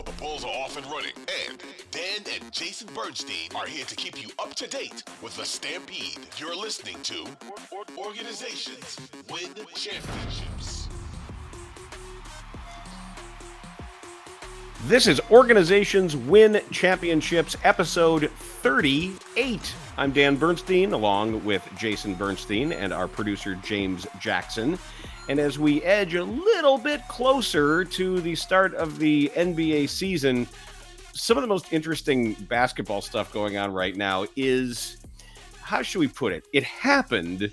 The Bulls are off and running, and Dan and Jason Bernstein are here to keep you up to date with the Stampede. You're listening to Organizations Win Championships. This is Organizations Win Championships, episode 38. I'm Dan Bernstein, along with Jason Bernstein and our producer, James Jackson. And as we edge a little bit closer to the start of the NBA season, some of the most interesting basketball stuff going on right now is how should we put it? It happened,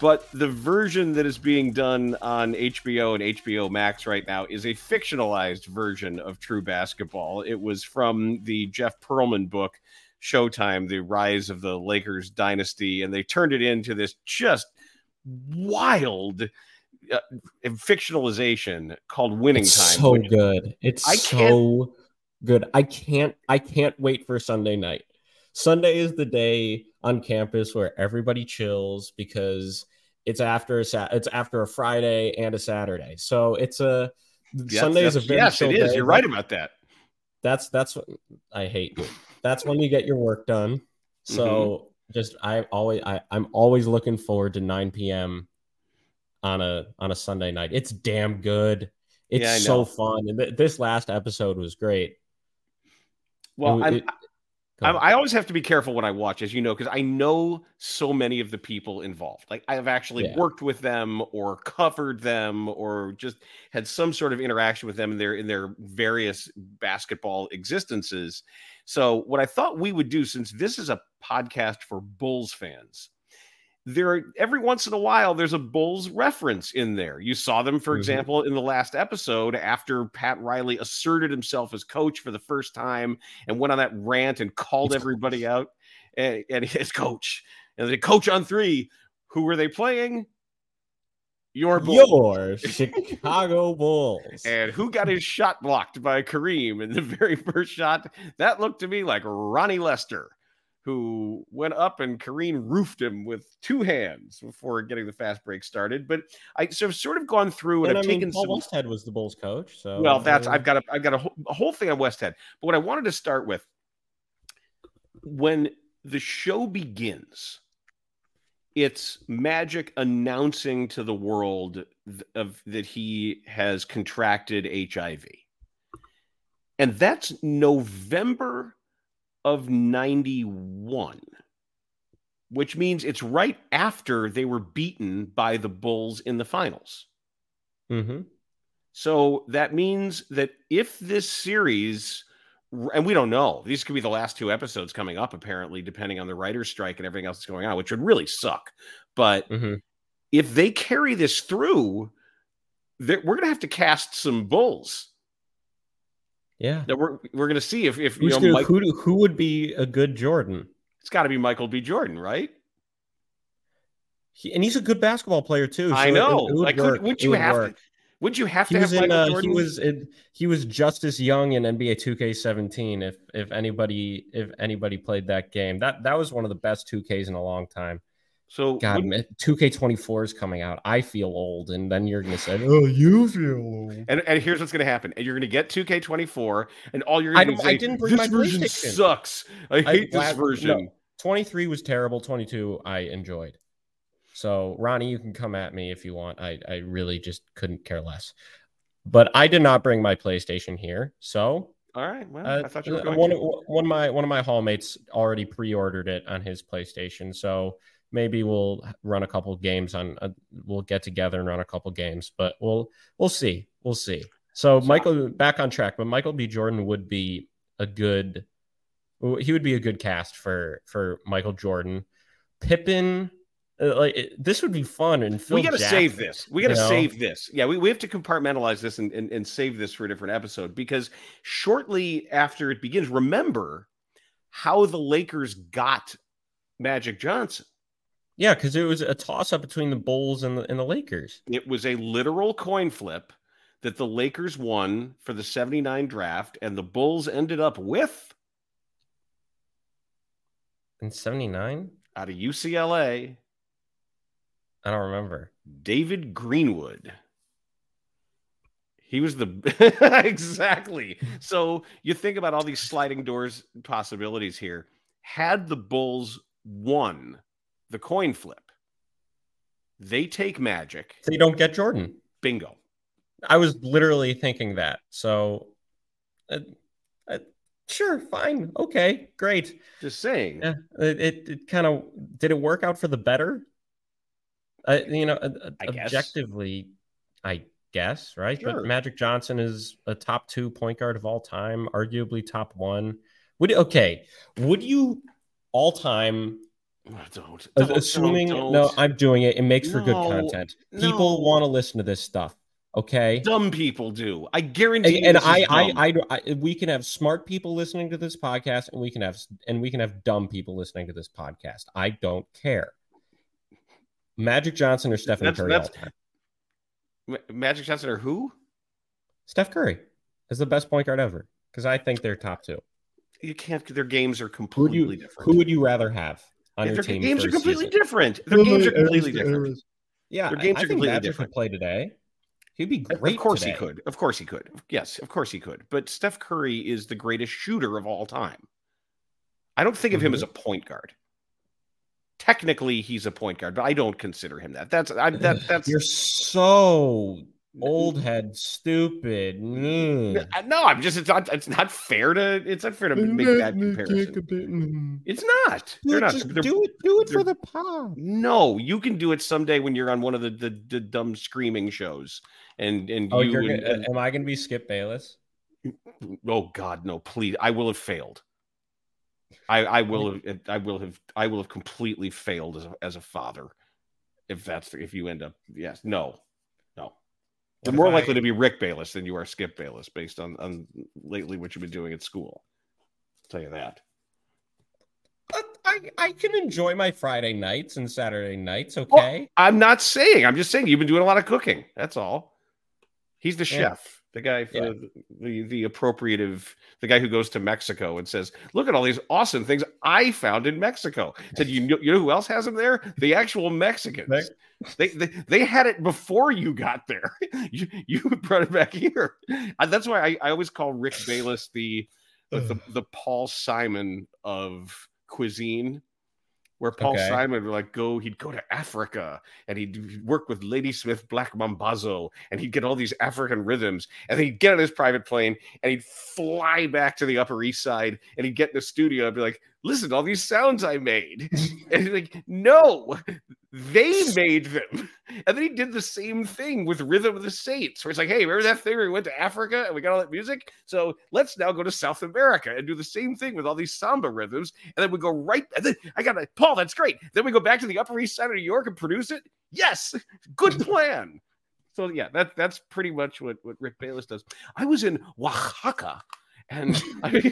but the version that is being done on HBO and HBO Max right now is a fictionalized version of true basketball. It was from the Jeff Pearlman book, Showtime, The Rise of the Lakers Dynasty, and they turned it into this just wild uh, fictionalization called Winning it's Time. So good. It's I so good. I can't. I can't wait for Sunday night. Sunday is the day on campus where everybody chills because it's after a. It's after a Friday and a Saturday. So it's a Yes, Sunday is a very yes, it is. day. You're right about that. That's that's what I hate you. That's when you get your work done. So Mm-hmm. just I always I, I'm always looking forward to 9 p.m. on a on a Sunday night. It's damn good. It's Yeah, so fun. And th- this last episode was great. Well, It- I'm, it- I, ahead. I always have to be careful when I watch, as you know, because I know so many of the people involved. Like I have actually Yeah. worked with them, or covered them, or just had some sort of interaction with them in their in their various basketball existences. So, what I thought we would do, since this is a podcast for Bulls fans, there are, every once in a while there's a Bulls reference in there. You saw them, for Mhm. example, in the last episode after Pat Riley asserted himself as coach for the first time and went on that rant and called everybody out and, and his coach and the coach on three. Who were they playing? Your Bulls. Your Chicago Bulls. And who got his shot blocked by Kareem in the very first shot? That looked to me like Ronnie Lester, who went up and Kareem roofed him with two hands before getting the fast break started. But I so I've sort of gone through and, And I I've mean, taken Paul some. Westhead was the Bulls coach. So Well, that's I've got a I've got a whole, a whole thing on Westhead. But what I wanted to start with when the show begins, it's Magic announcing to the world of that he has contracted HIV. And that's November of 91, which means it's right after they were beaten by the Bulls in the finals. mhm. So that means that if this series, and we don't know, these could be the last two episodes coming up, apparently, depending on the writer's strike and everything else that's going on, which would really suck. But Mhm. if they carry this through, we're going to have to cast some bulls. Yeah. That we're we're going to see if if you know gonna, Mike, who who would be a good Jordan? it's got to be Michael B. Jordan, right? He, and he's a good basketball player too. I so it- know. It, would like, work. would, It you have work. to? Would you have He to have in. Michael Uh, he was in. He was just as young in NBA 2K17. If if anybody if anybody played that game, that that was one of the best 2Ks in a long time. So God, 2K24 is coming out. I feel old, and then you're gonna say, "Oh, you feel old." And, and here's what's going to happen. And you're going to get 2K24, and all you're going to don't- I didn't bring this my version PlayStation." sucks. I hate this last- no. version. 23 was terrible. 22 I enjoyed. So Ronnie, you can come at me if you want. I I really just couldn't care less. But I did not bring my PlayStation here, so All right. Well, Uh, I thought you were uh, going one, to. one of my one of my hallmates already pre-ordered it on his PlayStation, so maybe we'll run a couple games on. Uh, we'll get together and run a couple games, but we'll we'll see, we'll see. So Michael, back on track, but Michael B. Jordan would be a good. He would be a good cast for for Michael Jordan. Pippen uh, like this would be fun. And Phil we got to Jackson, save this. We got to you know? save this. Yeah, we, we have to compartmentalize this and, and, and save this for a different episode because shortly after it begins, remember how the Lakers got Magic Johnson. Yeah, because it was a toss up between the Bulls and the and the Lakers. It was a literal coin flip that the Lakers won for the 79 draft, and the Bulls ended up with In '79, out of UCLA, I don't remember. David Greenwood. He was the exactly. So you think about all these sliding doors possibilities here. Had the Bulls won the coin flip, they take Magic. They don't get Jordan. Bingo. I was literally thinking that. So, uh, uh, sure, fine, okay, great. Just saying. Yeah, it it, it kind of did it work out for the better. Uh, you know, uh, I guess. objectively, I guess right. Sure. But Magic Johnson is a top two point guard of all time, arguably top one. Would okay? Would you all time Don't. Don't, assuming don't, no i'm doing it it makes for good No, content no. people want to listen to this stuff okay dumb people do. I guarantee. and, you and I, I. I i we can have smart people listening to this podcast and we can have and we can have dumb people listening to this podcast i don't care magic johnson or stephen That's- curry that's- all time. Ma- Magic Johnson or who? steph curry is the best point guard ever because i think they're top two You can't. Their games are who completely you different. who would you rather have on your their team games are completely season? different. Their games are completely different. yeah Their games I are think completely magic different. would play today he'd be great Of course today. he could. Of course he could. Yes, of course he could. But Steph Curry is the greatest shooter of all time. I don't think of him as a point guard. Technically, he's a point guard, but I don't consider him that. That's I, that. That's You're so old head stupid. Mm. No. I'm just. It's not. It's not fair to. It's not fair to make that comparison. It's not. They're not. Just they're- do it. Do it for the pod. No, you can do it someday when you're on one of the the, the dumb screaming shows, and and Oh, you. you're and- gonna, am I going to be Skip Bayless? oh God, no! Please, I will have failed. I I will have I will have I will have completely failed as a, as a father. If that's if you end up yes no no. You're more I- likely to be Rick Bayless than you are Skip Bayless based on on lately what you've been doing at school. I'll tell you that. But I, I can enjoy my Friday nights and Saturday nights. Okay. I'm not saying. I'm just saying you've been doing a lot of cooking. That's all. He's the Yeah. chef, the guy for Yeah. the, the the appropriative, the guy who goes to Mexico and says, "Look at all these awesome things I found in Mexico." Said, "You know, you know who else has them there? The actual Mexicans. Mex- they, they they had it before you got there. you you brought it back here. That's why I, I always call Rick Bayless the the, the the Paul Simon of cuisine." Where Paul Okay. Simon would like go, he'd go to Africa and he'd work with Ladysmith Black Mambazo and he'd get all these African rhythms and then he'd get on his private plane and he'd fly back to the Upper East Side and he'd get in the studio and be like, listen to all these sounds I made. and he's like, no, they made them. And then he did the same thing with Rhythm of the Saints, where it's like, hey, remember that thing where we went to Africa and we got all that music? So let's now go to South America and do the same thing with all these samba rhythms. And then we go right, and then I got to, Paul, that's great. Then we go back to the Upper East Side of New York and produce it. Yes, good plan. So yeah, that that's pretty much what, what Rick Bayless does. I was in Oaxaca and I,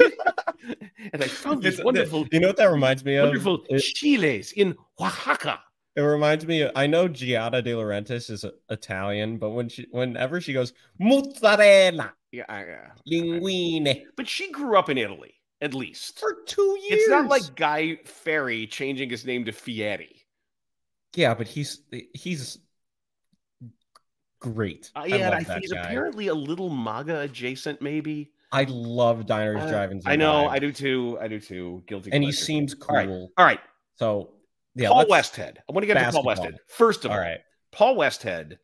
and I found these It's- wonderful, You know what that reminds me of? wonderful It, chiles in Oaxaca. it reminds me. Of, I know Giada De Laurentiis is Italian, but when she, whenever she goes mozzarella, Yeah, I- yeah. linguine But she grew up in Italy, at least. for two years. It's not like Guy Ferry changing his name to Fieri. yeah, but he's he's great. Uh, I yeah, and I think he's guy. apparently a little MAGA adjacent, maybe. I love diners, Uh, drive-ins. I know. I do too. I do too. Guilty. and he seems All right. cool. All right, So yeah, Paul Westhead. I want to get to Paul Basketball. Westhead. First of all, All right. Paul Westhead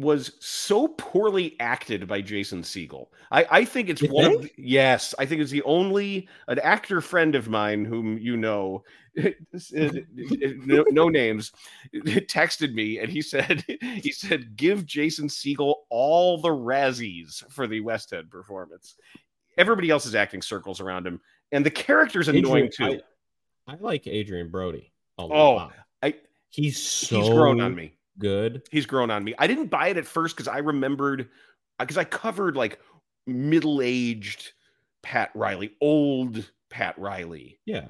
was so poorly acted by Jason Segel. I, I think it's You one think? the, yes, I think it's the only an actor friend of mine whom you know, no, no names, texted me and he said he said give Jason Segel all the Razzies for the West Westhead performance. Everybody else is acting circles around him, and the character's annoying Adrian- too. I, I like Adrien Brody. A Oh, lot. I- he's so He's grown on me. Good. he's grown on me. I didn't buy it at first because I remembered because I covered like middle-aged Pat Riley, old Pat Riley, Yeah.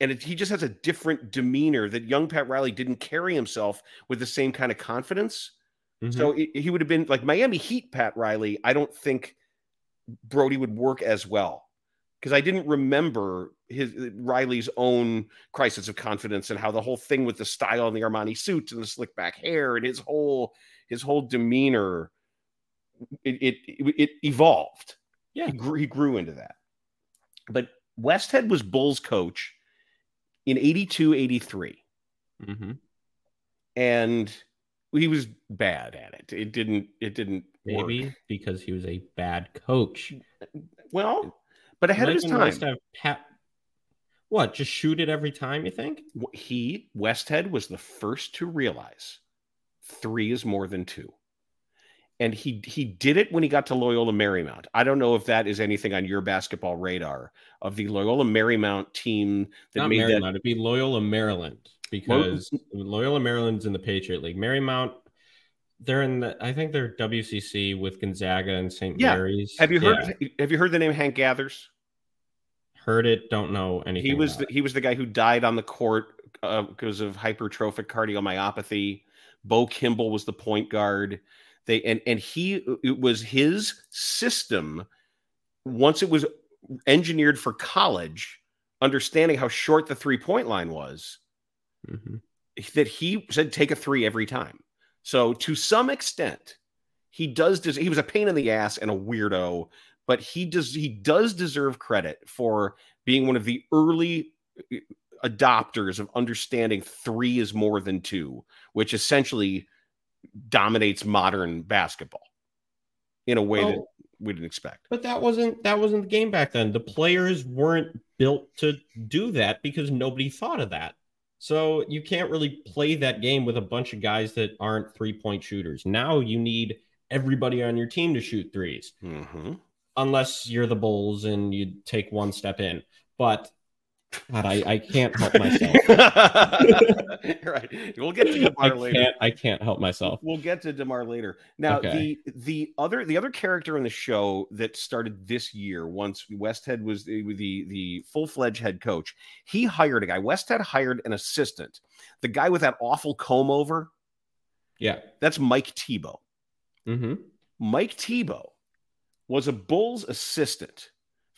and it, he just has a different demeanor that young Pat Riley didn't carry himself with the same kind of confidence. Mm-hmm. So it, he would have been like Miami Heat Pat Riley. I don't think Brody would work as well because I didn't remember his Riley's own crisis of confidence and how the whole thing with the style and the Armani suit and the slick back hair and his whole his whole demeanor it it, it evolved. Yeah. he grew, he grew into that. But Westhead was Bulls coach in 82, 83. Mm-hmm. and he was bad at it. It didn't. It didn't. Maybe Work. because he was a bad coach. Well, but ahead of his time. Pat- what? Just shoot it every time? You think? He Westhead was the first to realize three is more than two, and he he did it when he got to Loyola Marymount. I don't know if that is anything on your basketball radar of the Loyola Marymount team that Not made Marymount. that. It'd be Loyola Maryland because Loyola Maryland's in the Patriot League. Marymount, they're in the. I think they're WCC with Gonzaga and St. Yeah. Mary's. Have you heard? Yeah. Have you heard the name Hank Gathers? Heard it? Don't know anything. He was the, he was the guy who died on the court uh, because of hypertrophic cardiomyopathy. Bo Kimble was the point guard. They and and he it was his system. Once it was engineered for college, understanding how short the three point line was. Mhm. that he said take a three every time. So to some extent, he does. Des- he was a pain in the ass and a weirdo, but he does. He does deserve credit for being one of the early uh, adopters of understanding three is more than two, which essentially dominates modern basketball in a way that we didn't expect. But that wasn't that wasn't the game back then. The players weren't built to do that because nobody thought of that. So you can't really play that game with a bunch of guys that aren't three point shooters. Now you need everybody on your team to shoot threes, Mhm. unless you're the Bulls and you take one step in. But God, I, I can't help myself. right. We'll get to I Demar later. can't I can't help myself. We'll get to Demar later. Now, Okay. the the other the other character in the show that started this year, once Westhead was the the, the full fledged head coach, he hired a guy. Westhead hired an assistant, the guy with that awful comb over. Yeah. That's Mike Thibault. hmm Mike Thibault was a Bulls assistant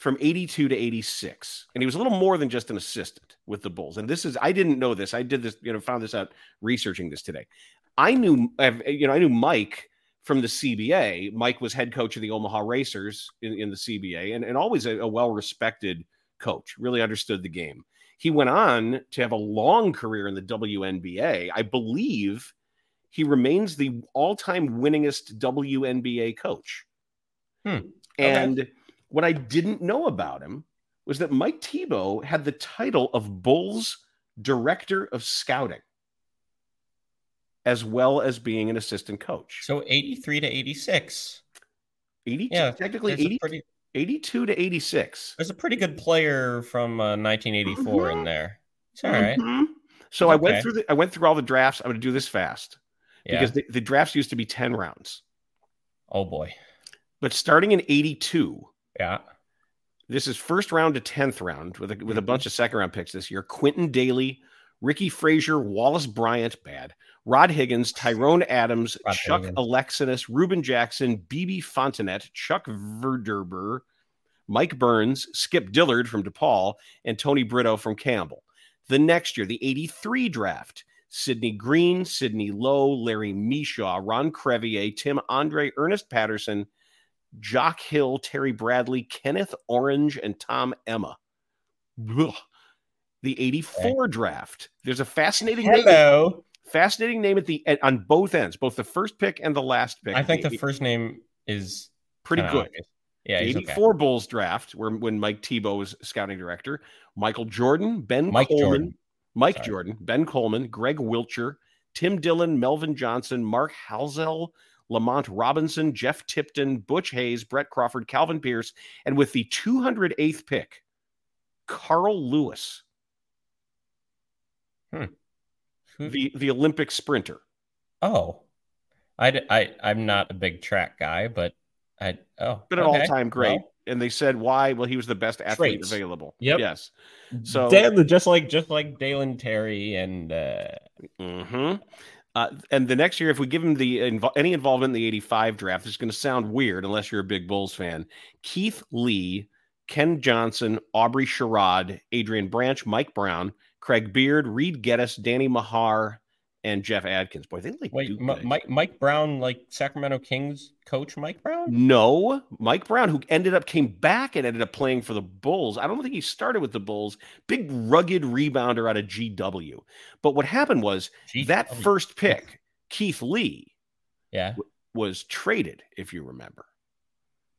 from 82 to 86. And he was a little more than just an assistant with the Bulls. And this is, I didn't know this. I did this, you know, found this out researching this today. I knew, you know, I knew Mike from the CBA. Mike was head coach of the Omaha Racers in, in the CBA and, and always a, a well respected coach, really understood the game. He went on to have a long career in the WNBA. I believe he remains the all-time winningest WNBA coach. Hmm. And what I didn't know about him was that Mike Thibault had the title of Bulls Director of Scouting, as well as being an assistant coach. So 83 to 86. 82, Yeah, technically There's 80, pretty 82 to 86. there's a pretty good player from uh, 1984 in Mhm. there. It's all right. Mhm. So I went through the I went through all the drafts. I'm going to do this fast Yeah. because the, the drafts used to be 10 rounds. oh boy. But starting in 82, Yeah. This is first round to tenth round with a, with a Mhm. bunch of second round picks this year. Quintin Dailey, Ricky Frazier, Wallace Bryant, bad. Rod Higgins, Tyrone Adams, Rod Chuck Higgins. Alekinas, Ruben Jackson, BB Fontenet, Chuck Verderber, Mike Burns, Skip Dillard from DePaul, and Tony Brito from Campbell. The next year, the 83 draft, Sidney Green, Sidney Lowe, Larry Micheaux, Ron Crevier, Tim Andre, Ernest Patterson, Jock Hill, Terry Bradley, Kenneth Orange, and Tom Emma. Ugh. The 84 draft. There's a fascinating name, Hello. fascinating name at the on both ends, both the first pick and the last pick. I think the The- first name is pretty good. obvious. Yeah, The 84 okay. Bulls draft, where when Mike Thibault was scouting director, Michael Jordan, Ben Mike Coleman, Jordan. Mike Sorry. Jordan, Ben Coleman, Greg Wilcher, Tim Dillon, Melvin Johnson, Mark Halsel, Lamont Robinson, Jeff Tipton, Butch Hayes, Brett Crawford, Calvin Pierce, and with the 208th pick, Carl Lewis, Who- the, the Olympic sprinter. Oh, I, I I'm not a big track guy, but I oh, Been an okay. all-time great. Well, and they said why? Well, he was the best athlete Traits. available. Yep. Yes. So Dan, just like just like Dalen Terry and uh, hmm Uh, and the next year, if we give him the any involvement in the '85 draft, it's going to sound weird unless you're a big Bulls fan. Keith Lee, Ken Johnson, Aubrey Sherrod, Adrian Branch, Mike Brown, Craig Beard, Reed Geddes, Danny Mahar, and Jeff Adkins. Boy, they like Wait, M- Mike Mike Brown, like Sacramento Kings coach Mike Brown? No, Mike Brown, who ended up came back and ended up playing for the Bulls. I don't think he started with the Bulls. Big rugged rebounder out of GW. But what happened was Gee, that first pick, Keith Lee, Yeah. was traded, if you remember.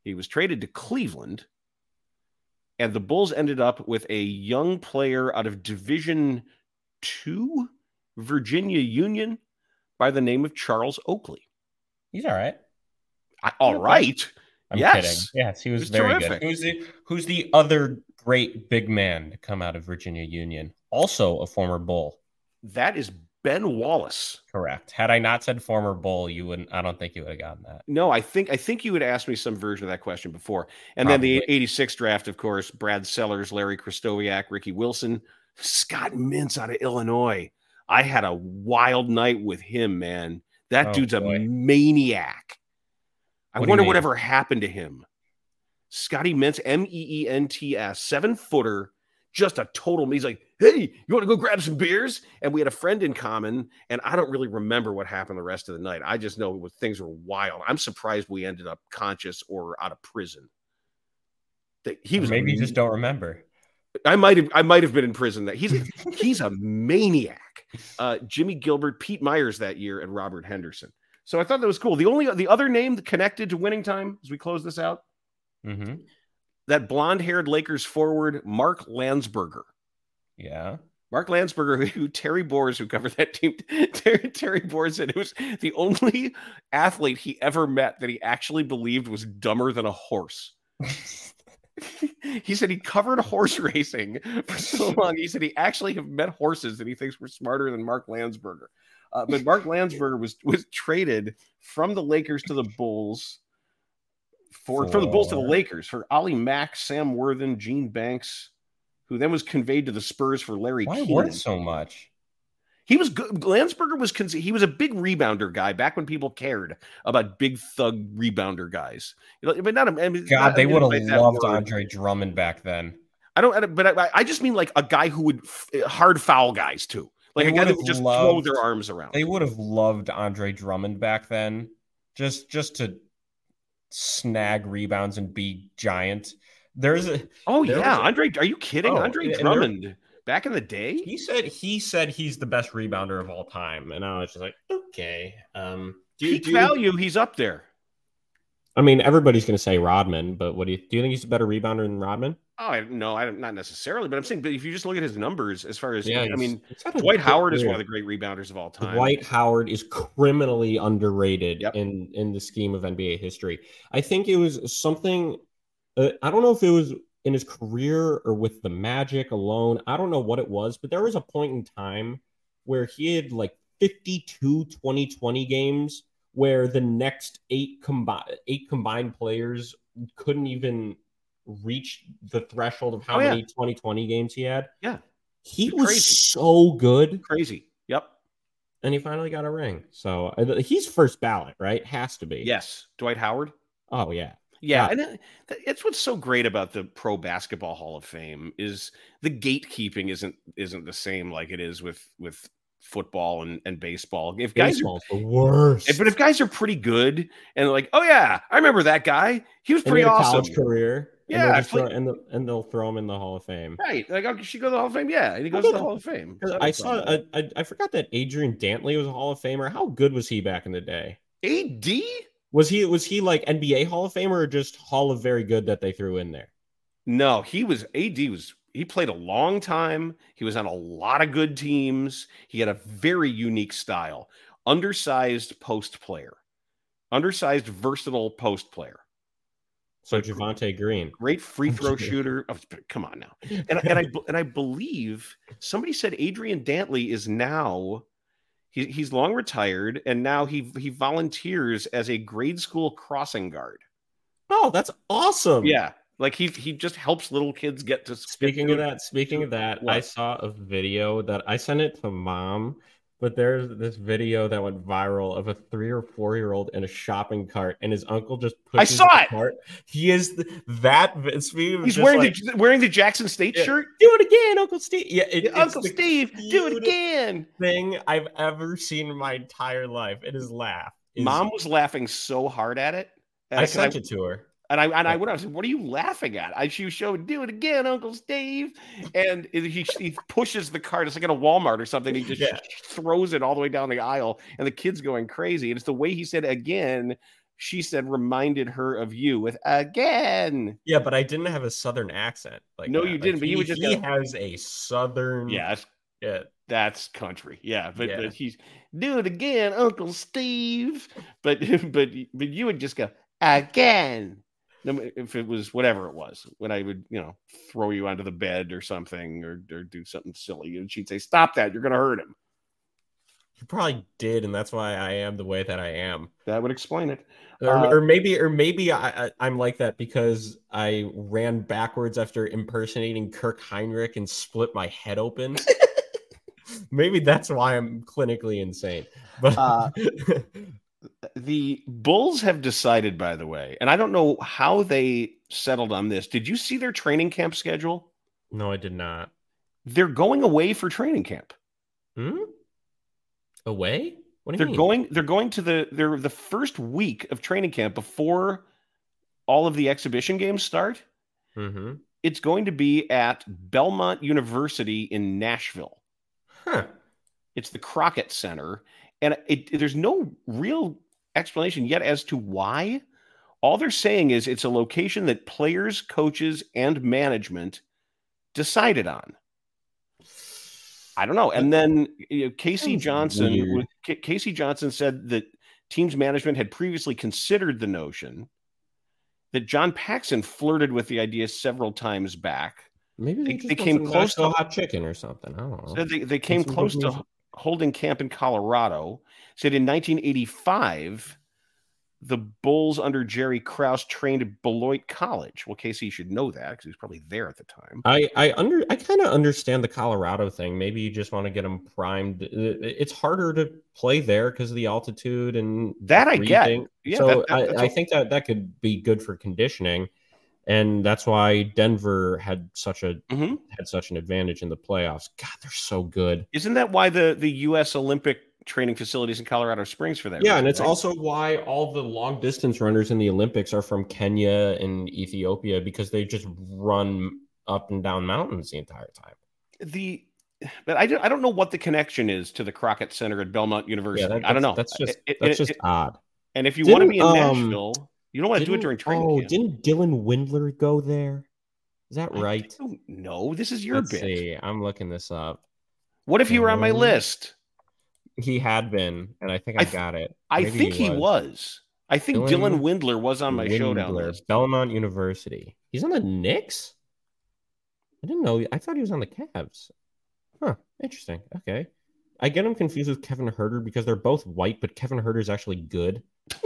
He was traded to Cleveland, and the Bulls ended up with a young player out of Division Two, Virginia Union, by the name of Charles Oakley. He's all right. I, all right. I'm Yes. kidding. Yes, he was He's very terrific. good. Who's the who's the other great big man to come out of Virginia Union? Also a former Bull. That is Ben Wallace. Correct. Had I not said former Bull, you wouldn't I don't think you would have gotten that. No, I think I think you had asked me some version of that question before. And then the 86 draft, of course, Brad Sellers, Larry Krystkowiak, Ricky Wilson, Scott Meents out of Illinois. I had a wild night with him, man. That Oh, dude's a boy. maniac. I What wonder whatever happened to him. Scotty Meents, M E E N T S, seven footer, just a total. He's like, hey, you want to go grab some beers? And we had a friend in common, and I don't really remember what happened the rest of the night. I just know it was, things were wild. I'm surprised we ended up conscious or out of prison. That he was maybe you just don't remember. I might have I might have been in prison. That he's he's a maniac. Uh, Jimmy Gilbert, Pete Myers that year, and Robert Henderson. So I thought that was cool. The only the other name connected to winning time as we close this out, hmm that blonde haired Lakers forward Mark Landsberger. Yeah. Mark Landsberger, who Terry Boers, who covered that team, Terry, Terry Boers said it was the only athlete he ever met that he actually believed was dumber than a horse. he said he covered horse racing for so long. He said he actually have met horses that he thinks were smarter than Mark Landsberger. Uh, but Mark Landsberger was was traded from the Lakers to the Bulls for from the Bulls to the Lakers for Ollie Mack, Sam Worthen, Gene Banks, who then was conveyed to the Spurs for Larry Why Keenan. worth so much? He was good. Landsberger was he was a big rebounder guy back when people cared about big thug rebounder guys. You know, but not. I mean, God, not- they would have loved. Andre Drummond back then. I don't. I don't- But I, I just mean like a guy who would f- eh, hard foul guys too, like They a guy that would just throw their arms around. They would have loved Andre Drummond back then, just just to snag rebounds and be giant. There's a oh yeah, a- Andre. Are you kidding? Oh, Andre Drummond back in the day. he said he said he's the best rebounder of all time, and I was just like, okay. Um, do you, Peak do you- value, he's up there. I mean, everybody's going to say Rodman, but what do you do? You think he's a better rebounder than Rodman? Oh, I, no, I don't, necessarily, but I'm saying, but if you just look at his numbers, as far as yeah, I mean, Dwight Howard is one of the great rebounders of all time. Dwight Howard is criminally underrated Yep. in in the scheme of NBA history. I think it was something. Uh, I don't know if it was in his career or with the Magic alone. I don't know what it was, but there was a point in time where he had like 52 2020 games where the next eight combined eight combined players couldn't even reach the threshold of how Oh, yeah. many 2020 games he had. Yeah. He It's was crazy. so good Crazy. Yep. and he finally got a ring. So uh, he's first ballot, right? Has to be. Yes. Dwight Howard. Oh yeah. Yeah, Yeah. and it, it's what's so great about the Pro Basketball Hall of Fame is the gatekeeping isn't isn't the same like it is with with football and, and baseball. If guys are, the worst. if- but if guys are pretty good and like, oh yeah, I remember that guy. He was And pretty awesome. career. and Yeah, they'll I throw, and, the, and they'll throw him in the Hall of Fame. Right. Like, oh, she go to the Hall of Fame? Yeah. And he goes to the Hall of Fame. I saw. I, I, I forgot that Adrian Dantley was a Hall of Famer. How good was he back in the day? AD? Was he was he like NBA Hall of Famer or just Hall of Very Good that they threw in there? No, he was AD was he played a long time. He was on a lot of good teams. He had a very unique style. Undersized post player. Undersized versatile post player. So But- Javonte Green. Great free throw shooter. Oh, come on now. And, and I and I believe somebody said Adrian Dantley is now he, he's long retired and now he he volunteers as a grade school crossing guard. Oh, that's awesome. Yeah, like he he just helps little kids get to Speaking of that, speaking of that, I saw a video that I sent it to mom. But there's this video that went viral of a three or four year old in a shopping cart, and his uncle just pushes I saw the it! Cart. He is the, that. He's wearing like, the wearing the Jackson State Yeah. shirt. do it again, Uncle Steve. Yeah, it, Uncle Steve, do it again. Thing I've ever seen in my entire life. It is laugh. Mom was laughing so hard at it. I I sent it to her. And I and I went, I said, "What are you laughing at?" I she was showing, "Do it again, Uncle Steve," and he he pushes the cart. It's like at a Walmart or something. He just Yeah. throws it all the way down the aisle, and the kid's going crazy. And it's the way he said again. She said, reminded her of you with again. Yeah, but I didn't have a southern accent. Like No, that. you didn't, but you he, would just he go- has a southern. Yeah, that's, yeah. that's country. Yeah, but, Yeah. but he's do it again, Uncle Steve. But but but you would just go again. No ma- If it was whatever it was, when I would, you know, throw you onto the bed or something, or, or do something silly, and she'd say, "Stop that! You're going to hurt him." You probably did, and that's why I am the way that I am. That would explain it. Or, Uh, or maybe, or maybe I, I, I'm like that because I ran backwards after impersonating Kirk Hinrich and split my head open. maybe that's why I'm clinically insane. But Uh, The Bulls have decided, by the way, and I don't know how they settled on this. Did you see their training camp schedule? no, I did not. They're going away for training camp. Hmm? Away? What do you They're mean? going. They're going to the. They're the first week of training camp before all of the exhibition games start. Mm-hmm. It's going to be at Belmont University in Nashville. Huh. It's the Crockett Center, and it, there's no real explanation yet as to why. All they're saying is it's a location that players, coaches, and management decided on. I don't know. And then you know, K.C. Johnson. K.C. Johnson said that teams management had previously considered the notion that John Paxson flirted with the idea several times back. Maybe they, They- they came close to- hot chicken or something. I don't know. Said they, they came close to. Holding camp in Colorado. Said in 1985, the Bulls under Jerry Krause trained at Beloit College. Well, K.C. should know that because he was probably there at the time. I I under I kind of understand the Colorado thing. Maybe you just want to get them primed. It's harder to play there because of the altitude and That I get. Yeah, so that- that- I, that's I a- think that that could be good for conditioning, and that's why Denver had such a Mhm. had such an advantage in the playoffs. God, they're so good. Isn't that why the, the U.S. Olympic training facilities in Colorado Springs for that? Yeah, reason, and it's right? also why all the long distance runners in the Olympics are from Kenya and Ethiopia because they just run up and down mountains the entire time. the. But I don't, I don't know what the connection is to the Crockett Center at Belmont University. Yeah, that- I don't know. That's just It- it- that's it- just odd. and if you want to be in um, Nashville, you don't want to do it during training oh, camp. didn't Dylan Windler go there? Is that I right? don't. This is your Let's bit. see. I'm looking this up. What if he were on my list? He had been, and I think I, I th- got it. I think he was. I think Dylan Dylan, Windler was on my showdown Windler, list. Belmont University. He's on the Knicks. I didn't know. I thought he was on the Cavs. Huh. Interesting. Okay. I get him confused with Kevin Huerter because they're both white, but Kevin Huerter is actually good.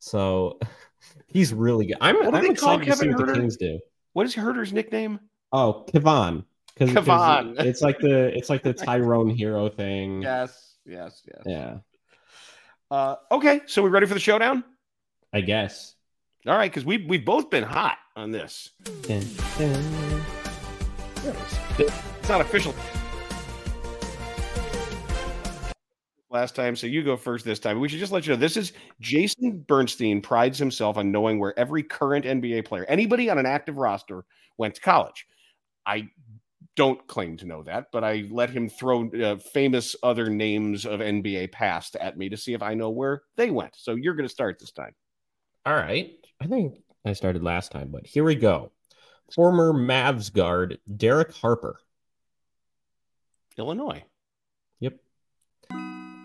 so he's really good. I'm, What do I'm they call excited to see Kevin what the Huerter? Kings do. What is Huerter's nickname? Oh, Kevon. Kevon. it's like the it's like the Tyrone Hero thing. Yes, yes, yes. Yeah, Uh, okay, so we ready for the showdown? I guess. All right, because we've we've both been hot on this. Dun, dun. It's not official. Last time, so you go first this time. We should just let you know this is Jason Bernstein prides himself on knowing where every current NBA player, anybody on an active roster, went to college. I don't claim to know that, but I let him throw uh, famous other names of NBA past at me to see if I know where they went. So you're going to start this time. All right. I think I started last time, but here we go. Former Mavs guard Derek Harper. Illinois.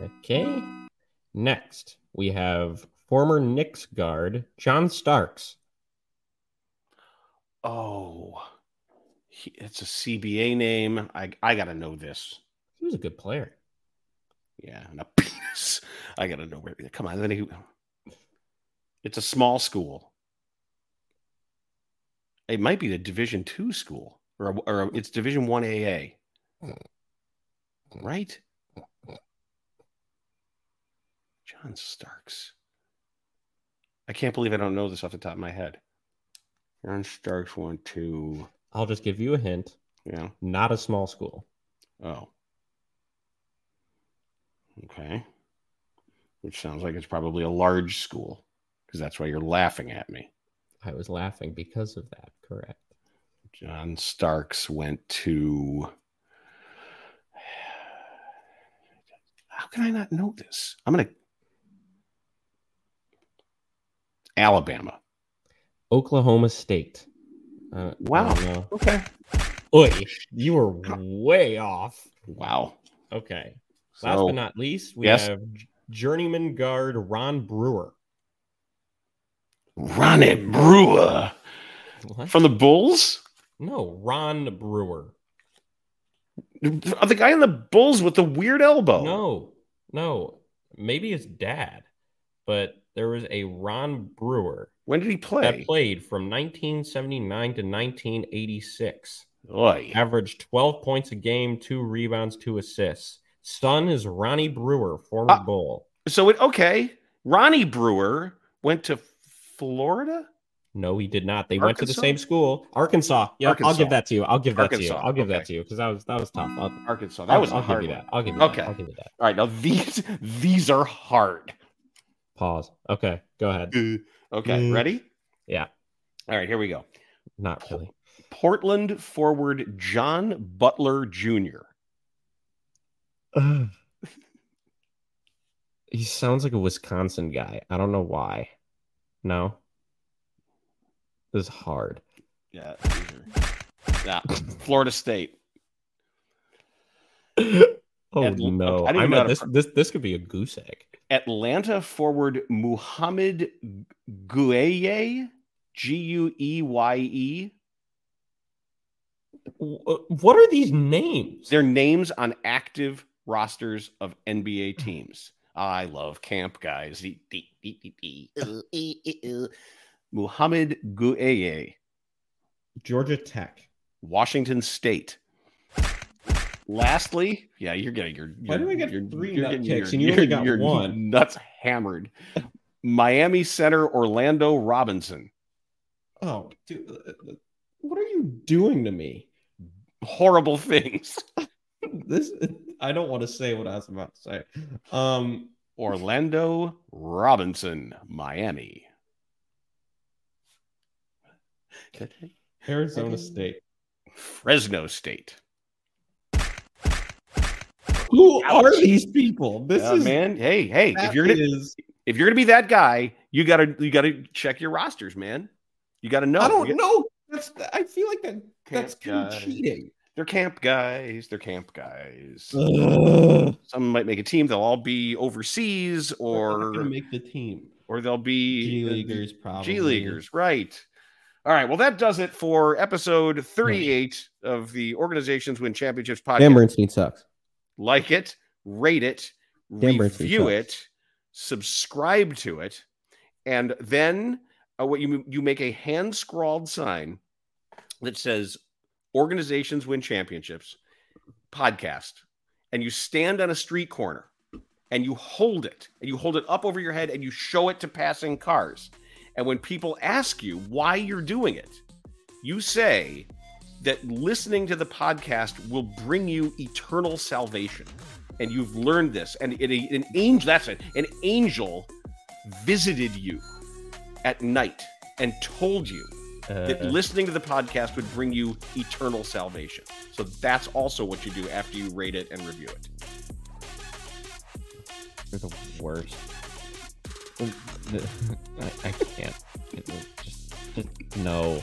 Okay. Next, we have former Knicks guard John Starks. Oh, he, it's a CBA name. I I got to know this. He was a good player. Yeah, and a penis. I gotta know where. Come on, then he. It's a small school. It might be the Division Two school, or or it's Division One AA. Hmm. Right? John Starks. I can't believe I don't know this off the top of my head. John Starks went to I'll just give you a hint. yeah. Not a small school. Oh. Okay. Which sounds like it's probably a large school because that's why you're laughing at me. I was laughing because of that. Correct. John Starks went to. How can I not know this? I'm going to. Alabama. Oklahoma State. Uh, Wow. Okay. Oy, you were way off. Wow. Okay. Last but not least, we Yes. have journeyman guard Ron Brewer. Ronnie Brewer What? from the Bulls. No, Ron Brewer. The guy in the Bulls with the weird elbow. No, no. Maybe his dad, but there was a Ron Brewer When did he play? that played from 1979 to 1986. Oy. Averaged 12 points a game, two rebounds, two assists. Son is Ronnie Brewer, former Ah. Bull. So it okay. Ronnie Brewer went to Florida. No, he did not. They went to the same school, Arkansas. Yeah, I'll give that to you. I'll give that to you. I'll give okay. that to you because that was that was tough. I'll, Arkansas. That I'll- was I'll hard give you that. I'll give you Okay. that. I'll give you that. All right, now these these are hard. Pause. Okay, go ahead. Okay, Mm. ready? Yeah, All right, here we go. not really. Portland forward John Butler Jr. he sounds like a Wisconsin guy. I don't know why. No, this is hard. Yeah, yeah. Florida State. Oh At- no! I didn't I meant this. This this could be a goose egg. Atlanta forward Mouhamed Gueye, G U E Y E. W- uh, What are these names? They're names on active rosters of NBA teams. I love camp guys. Mouhamed Gueye, Georgia Tech. Washington State. Lastly, yeah, you're getting your. Why do I get you're- three you're nut getting kicks your- and you your- only got your one? Nuts hammered. Miami center Orlando Robinson. Oh, dude, uh, uh, what are you doing to me? Horrible things. This I don't want to say what I was about to say. Um, Orlando Robinson, Miami. Arizona State. Fresno State. Who are these people? This Yeah, is man. Hey, hey, if you're gonna is- if you're gonna be that guy, you gotta you gotta check your rosters, man. You gotta know. I don't get- know. That's I feel like that that's kind of cheating. They're camp guys. They're camp guys. Ugh. Some might make a team. They'll all be overseas, or make the team. or they'll be G leaguers probably. G leaguers, right? All right. Well, that does it for episode 38 of the Organizations Win Championships podcast. Dan Bernstein sucks. Like it, rate it, Dan review it, subscribe to it, and then uh, what you you make a hand scrawled sign that says "Organizations Win Championships" podcast, and you stand on a street corner and you hold it and you hold it up over your head and you show it to passing cars. And when people ask you why you're doing it, you say that listening to the podcast will bring you eternal salvation. And you've learned this. And it, an angel, that's it, an angel visited you at night and told you that Uh, listening to the podcast would bring you eternal salvation. So that's also what you do after you rate it and review it. You're the worst. I, I can't. Just, just no.